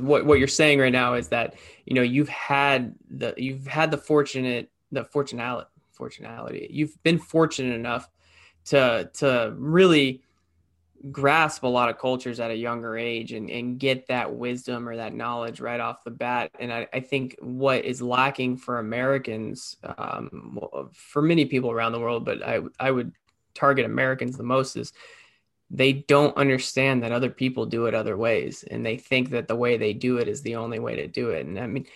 what what you're saying right now is that you know you've had the you've had the fortunate the fortunality fortunality you've been fortunate enough to to really grasp a lot of cultures at a younger age and, and get that wisdom or that knowledge right off the bat. And I, I think what is lacking for Americans, um, for many people around the world, but I, I would target Americans the most is they don't understand that other people do it other ways. And they think that the way they do it is the only way to do it. And I mean,